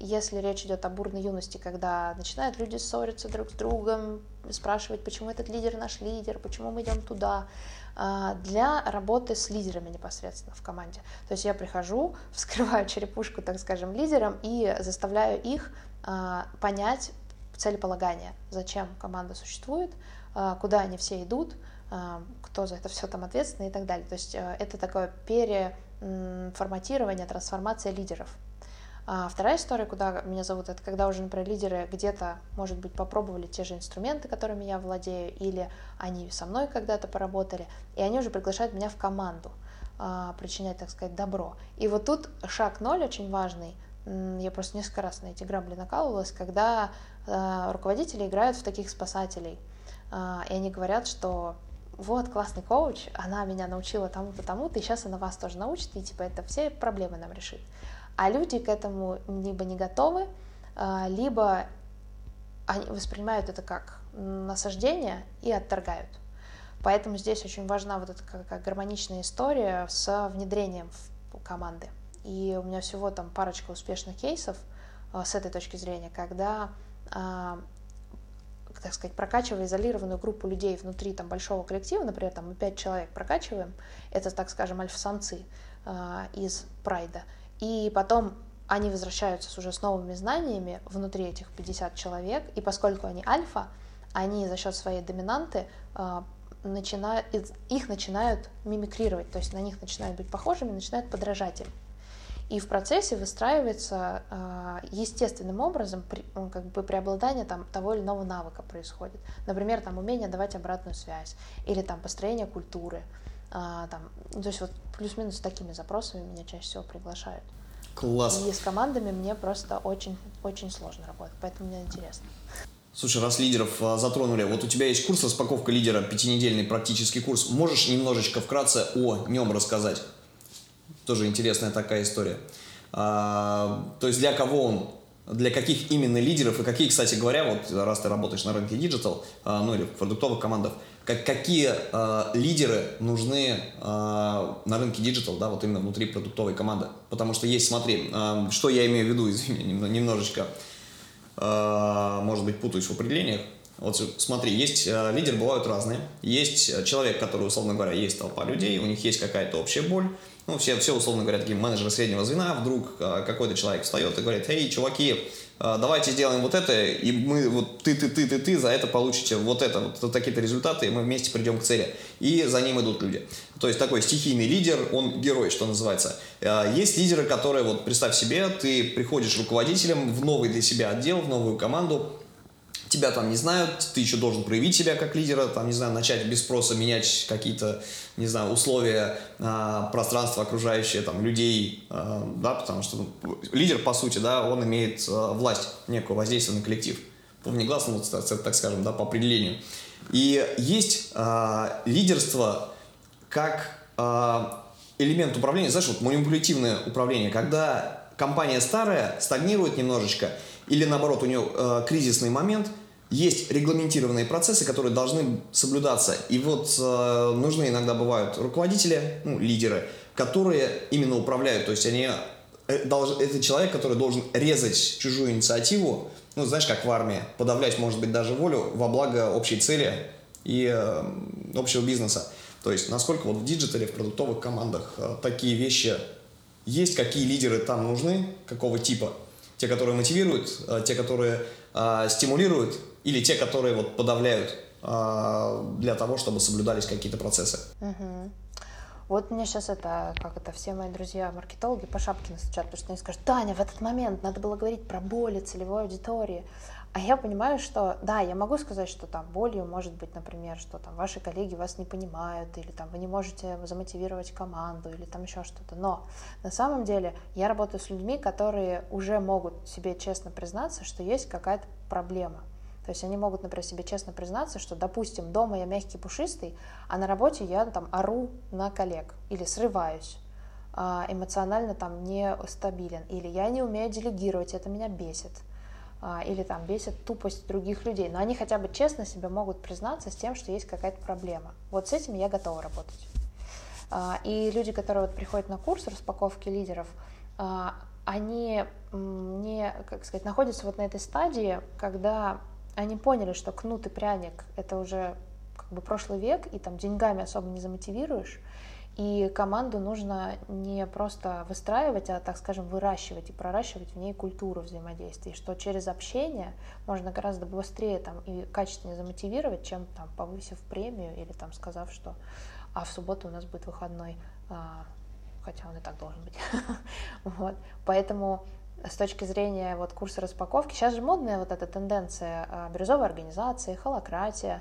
если речь идет о бурной юности, когда начинают люди ссориться друг с другом, спрашивать, почему этот лидер наш лидер, почему мы идем туда, а, для работы с лидерами непосредственно в команде. То есть я прихожу, вскрываю черепушку, так скажем, лидерам и заставляю их а, понять целеполагание, зачем команда существует, а, куда они все идут, кто за это все там ответственный и так далее. То есть это такое переформатирование, трансформация лидеров. А вторая история, куда меня зовут, это когда уже, например, лидеры где-то, может быть, попробовали те же инструменты, которыми я владею, или они со мной когда-то поработали, и они уже приглашают меня в команду а, причинять, так сказать, добро. И вот тут шаг ноль очень важный. Я просто несколько раз на эти грабли накалывалась, когда а, руководители играют в таких спасателей, а, и они говорят, что вот, классный коуч, она меня научила тому-то, тому-то, и сейчас она вас тоже научит, и типа это все проблемы нам решит а люди к этому либо не готовы, а, либо они воспринимают это как насаждение и отторгают. Поэтому здесь очень важна вот эта как гармоничная история с внедрением в команды. И у меня всего там парочка успешных кейсов а, с этой точки зрения, когда, а, так сказать, прокачивая изолированную группу людей внутри там большого коллектива, например, там мы пять человек прокачиваем, это, так скажем, альфа-самцы из прайда, и потом они возвращаются уже с новыми знаниями внутри этих 50 человек, и поскольку они альфа, они за счет своей доминанты э, начинают, их начинают мимикрировать, то есть на них начинают быть похожими, начинают подражать им. И в процессе выстраивается э, естественным образом при, как бы преобладание там, того или иного навыка происходит. Например, там умение давать обратную связь или там построение культуры. А, там, ну, то есть вот плюс-минус такими запросами меня чаще всего приглашают. Класс. И с командами мне просто очень, очень сложно работать, поэтому мне интересно. Слушай, раз лидеров а, затронули, вот у тебя есть курс распаковка лидера, пятинедельный практический курс. Можешь немножечко вкратце о нем рассказать? Тоже интересная такая история. А, то есть для кого он, для каких именно лидеров и какие, кстати говоря, вот раз ты работаешь на рынке digital, а, ну или в продуктовых командах, как, какие э, лидеры нужны э, на рынке digital, да, вот именно внутри продуктовой команды. Потому что есть, смотри, э, что я имею в виду, извини, немножечко, э, может быть, путаюсь в определениях. Вот смотри, есть э, лидеры, бывают разные. Есть человек, который, условно говоря, есть толпа людей, у них есть какая-то общая боль. Ну, все, все условно говоря, такие менеджеры среднего звена, вдруг э, какой-то человек встает и говорит, эй, чуваки, давайте сделаем вот это, и мы, вот ты, ты, ты, ты, ты, за это получите вот это, вот, вот такие-то результаты, и мы вместе придем к цели. И за ним идут люди. То есть такой стихийный лидер, он герой, что называется. А, есть лидеры, которые, вот представь себе, ты приходишь руководителем в новый для себя отдел, в новую команду, тебя там не знают, ты еще должен проявить себя как лидера, там, не знаю, начать без спроса менять какие-то, не знаю, условия, э, пространства окружающее, там, людей, э, да, потому что ну, лидер, по сути, да, он имеет э, власть, некое воздействие на коллектив, по внегласному, так скажем, да, по определению. И есть э, лидерство как э, элемент управления, знаешь, вот манипулятивное управление, когда компания старая стагнирует немножечко, или наоборот у нее э, кризисный момент – есть регламентированные процессы, которые должны соблюдаться. И вот э, нужны иногда бывают руководители, ну, лидеры, которые именно управляют. То есть они э, должен, это человек, который должен резать чужую инициативу, ну, знаешь, как в армии, подавлять, может быть, даже волю во благо общей цели и э, общего бизнеса. То есть, насколько вот в digital е, в продуктовых командах э, такие вещи есть, какие лидеры там нужны, какого типа. Те, которые мотивируют, э, те, которые э, стимулируют, или те, которые вот подавляют э, для того, чтобы соблюдались какие-то процессы. Угу. Вот мне сейчас это, как это, все мои друзья-маркетологи по шапке настучат, потому что они скажут, Таня, в этот момент надо было говорить про боли целевой аудитории. А я понимаю, что, да, я могу сказать, что там болью может быть, например, что там ваши коллеги вас не понимают, или там вы не можете замотивировать команду, или там еще что-то. Но на самом деле я работаю с людьми, которые уже могут себе честно признаться, что есть какая-то проблема. То есть они могут, например, себе честно признаться, что, допустим, дома я мягкий, пушистый, а на работе я там ору на коллег или срываюсь, а, эмоционально там не стабилен, или я не умею делегировать, это меня бесит, или там бесит тупость других людей. Но они хотя бы честно себе могут признаться с тем, что есть какая-то проблема. Вот с этим я готова работать. А, и люди, которые вот приходят на курс распаковки лидеров, они не, как сказать, находятся вот на этой стадии, когда они поняли, что кнут и пряник — это уже как бы прошлый век, и там деньгами особо не замотивируешь, и команду нужно не просто выстраивать, а, так скажем, выращивать и проращивать в ней культуру взаимодействия, что через общение можно гораздо быстрее там, и качественнее замотивировать, чем там, повысив премию или там, сказав, что а в субботу у нас будет выходной, а, хотя он и так должен быть. вот. Поэтому с точки зрения вот, курса распаковки, сейчас же модная вот эта тенденция а, бирюзовой организации, холократия,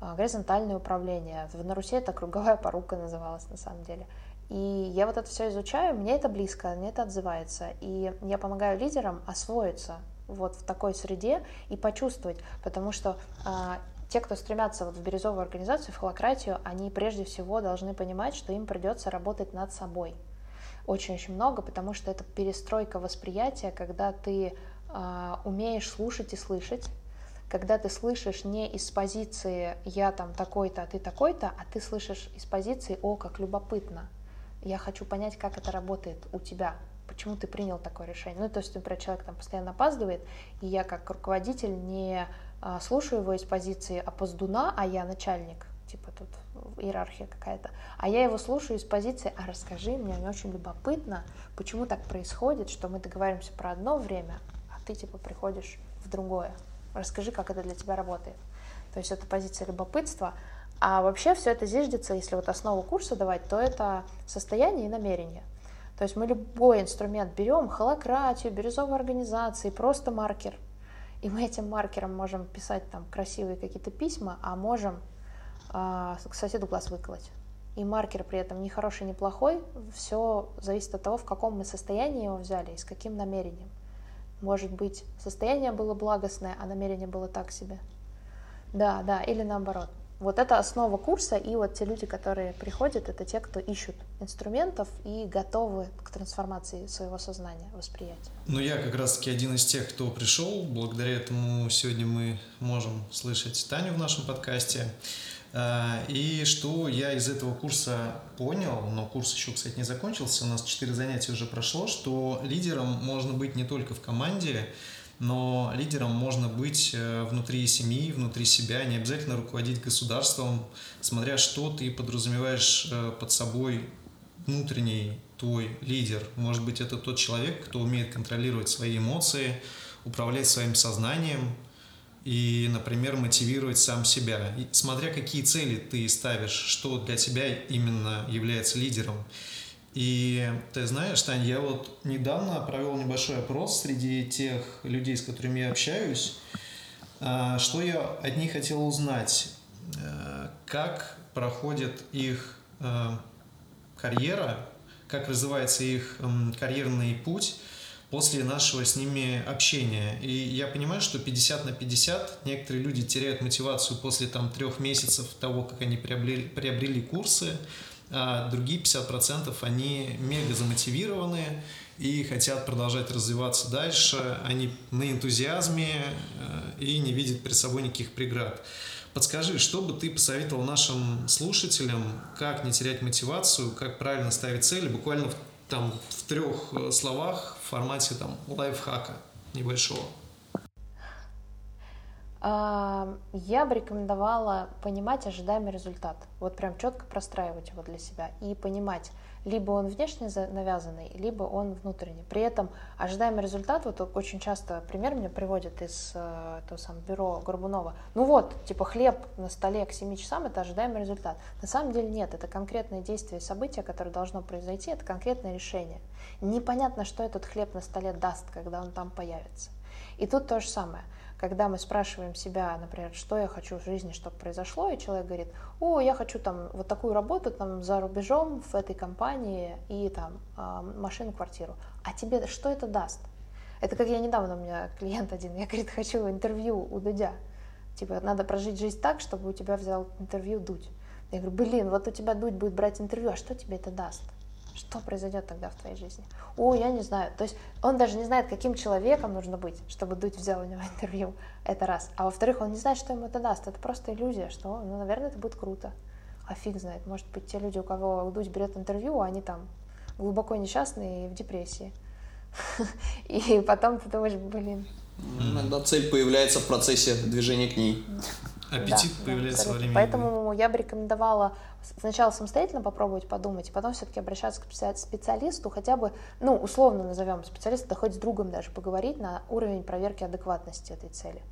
горизонтальное управление. На Руси это круговая порука называлась на самом деле. И я вот это все изучаю, мне это близко, мне это отзывается. И я помогаю лидерам освоиться вот в такой среде и почувствовать, потому что а, те, кто стремятся вот в бирюзовую организацию, в холократию, они прежде всего должны понимать, что им придется работать над собой. Очень-очень много, потому что это перестройка восприятия, когда ты э, умеешь слушать и слышать, когда ты слышишь не из позиции «я там такой-то, а ты такой-то», а ты слышишь из позиции «о, как любопытно, я хочу понять, как это работает у тебя, почему ты принял такое решение». Ну, то есть, например, человек там постоянно опаздывает, и я как руководитель не а, слушаю его из позиции опоздуна, а я начальник, типа тут иерархия какая-то, а я его слушаю из позиции «а расскажи мне, мне очень любопытно, почему так происходит, что мы договариваемся про одно время, а ты типа приходишь в другое». Расскажи, как это для тебя работает. То есть это позиция любопытства. А вообще все это зиждется, если вот основу курса давать, то это состояние и намерение. То есть мы любой инструмент берем, холократию, бирюзовые организации, просто маркер. И мы этим маркером можем писать там красивые какие-то письма, а можем э, к соседу глаз выколоть. И маркер при этом не хороший, не плохой, все зависит от того, в каком мы состоянии его взяли и с каким намерением. Может быть, состояние было благостное, а намерение было так себе. Да, да, или наоборот. Вот это основа курса, и вот те люди, которые приходят, это те, кто ищут инструментов и готовы к трансформации своего сознания, восприятия. Ну, я как раз-таки один из тех, кто пришел. Благодаря этому сегодня мы можем слышать Таню в нашем подкасте. А, и что я из этого курса понял, но курс еще, кстати, не закончился, у нас четыре занятия уже прошло, что лидером можно быть не только в команде, но лидером можно быть э, внутри семьи, внутри себя, не обязательно руководить государством, смотря что ты подразумеваешь э, под собой внутренний твой лидер. Может быть, это тот человек, кто умеет контролировать свои эмоции, управлять своим сознанием, и, например, мотивировать сам себя. И смотря какие цели ты ставишь, что для тебя именно является лидером. И ты знаешь, Тань, я вот недавно провел небольшой опрос среди тех людей, с которыми я общаюсь, а, что я от них хотел узнать, э, как проходит их э, карьера, как развивается их карьерный путь, после нашего с ними общения. И я понимаю, что 50 на 50 некоторые люди теряют мотивацию после там трех месяцев того, как они приобрели, приобрели курсы, а другие 50% они мега замотивированы и хотят продолжать развиваться дальше. Они на энтузиазме э, и не видят перед собой никаких преград. Подскажи, что бы ты посоветовал нашим слушателям, как не терять мотивацию, как правильно ставить цели, буквально в, там в трех э, словах, формате там лайфхака небольшого? А, я бы рекомендовала понимать ожидаемый результат. Вот прям четко простраивать его для себя и понимать, либо он внешне навязанный, либо он внутренний. При этом ожидаемый результат, вот очень часто пример мне приводит из э, того самого бюро Горбунова. Ну вот, типа хлеб на столе к 7 часам – это ожидаемый результат. На самом деле нет, это конкретное действие, событие, которое должно произойти, это конкретное решение. Непонятно, что этот хлеб на столе даст, когда он там появится. И тут то же самое – когда мы спрашиваем себя, например, что я хочу в жизни, чтобы произошло, и человек говорит, о, я хочу там вот такую работу там за рубежом в этой компании и там а, машину, квартиру. А тебе что это даст? Это как я недавно, у меня клиент один, я, говорит, хочу интервью у Дудя. Типа, надо прожить жизнь так, чтобы у тебя взял интервью Дудь. Я говорю, блин, вот у тебя Дудь будет брать интервью, а что тебе это даст? Что произойдет тогда в твоей жизни? О, я не знаю. То есть он даже не знает, каким человеком нужно быть, чтобы Дудь взял у него интервью. Это раз. А во-вторых, он не знает, что ему это даст. Это просто иллюзия, что, ну, наверное, это будет круто. А фиг знает. Может быть, те люди, у кого Дудь берет интервью, они там глубоко несчастные и в депрессии. И потом ты думаешь, блин. Иногда цель появляется в процессе движения к ней. Аппетит да, появляется да, во время Поэтому я бы рекомендовала сначала самостоятельно попробовать подумать, и потом все-таки обращаться к специалисту, хотя бы, ну, условно назовем специалиста, да хоть с другом даже поговорить на уровень проверки адекватности этой цели.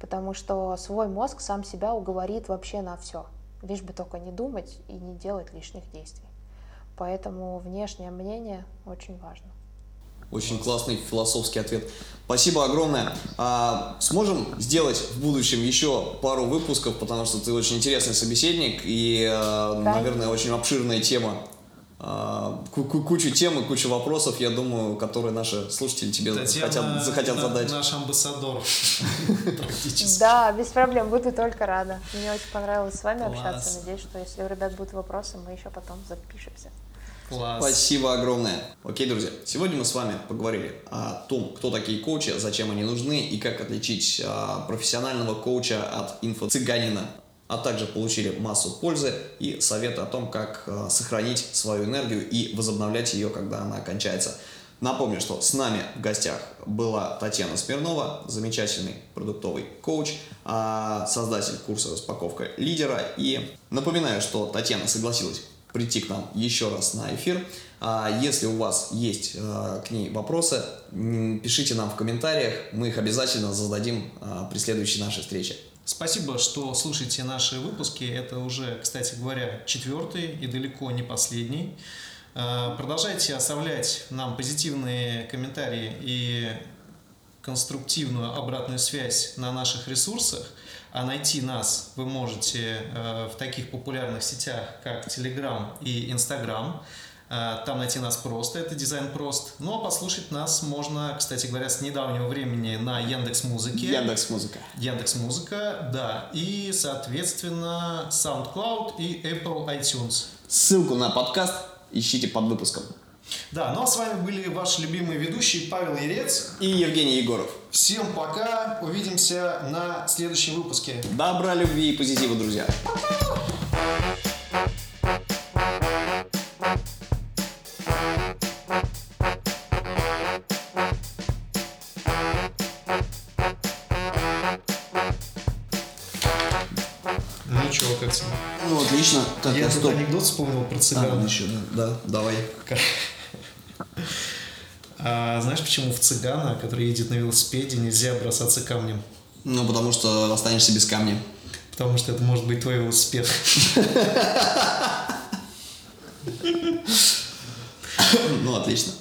Потому что свой мозг сам себя уговорит вообще на все, лишь бы только не думать и не делать лишних действий. Поэтому внешнее мнение очень важно. Очень классный философский ответ. Спасибо огромное. А, сможем сделать в будущем еще пару выпусков, потому что ты очень интересный собеседник и, а, да. наверное, очень обширная тема. А, кучу тем и кучу вопросов, я думаю, которые наши слушатели тебе Татьяна, хотят, захотят на, задать. Наш амбассадор практически. Да, без проблем, буду только рада. Мне очень понравилось с вами общаться. Надеюсь, что если у ребят будут вопросы, мы еще потом запишемся. Класс. Спасибо огромное. Окей, друзья, сегодня мы с вами поговорили о том, кто такие коучи, зачем они нужны и как отличить а, профессионального коуча от инфо-цыганина а также получили массу пользы и советы о том, как а, сохранить свою энергию и возобновлять ее, когда она кончается. Напомню, что с нами в гостях была Татьяна Смирнова, замечательный продуктовый коуч, а, создатель курса «Распаковка лидера». И напоминаю, что Татьяна согласилась прийти к нам еще раз на эфир. А если у вас есть э, к ней вопросы, пишите нам в комментариях, мы их обязательно зададим э, при следующей нашей встрече. Спасибо, что слушаете наши выпуски. Это уже, кстати говоря, четвертый и далеко не последний. Продолжайте оставлять нам позитивные комментарии и конструктивную обратную связь на наших ресурсах. А найти нас вы можете э, в таких популярных сетях, как Telegram и Instagram. Э, там найти нас просто, это дизайн прост. Ну а послушать нас можно, кстати говоря, с недавнего времени на Яндекс Музыке. Яндекс Музыка. Яндекс Музыка, да. И, соответственно, SoundCloud и Apple iTunes. Ссылку на подкаст ищите под выпуском. Да, ну а с вами были ваши любимые ведущие Павел Ерец и Евгений Егоров. Всем пока, увидимся на следующем выпуске. Добра, любви и позитива, друзья. Ну чего, как тебе? Ну, отлично. Так, Я тут анекдот вспомнил про цыган. А, еще, да, да, давай. А знаешь, почему в цыгана, который едет на велосипеде, нельзя бросаться камнем? Ну, потому что останешься без камня. Потому что это может быть твой велосипед. Ну, отлично.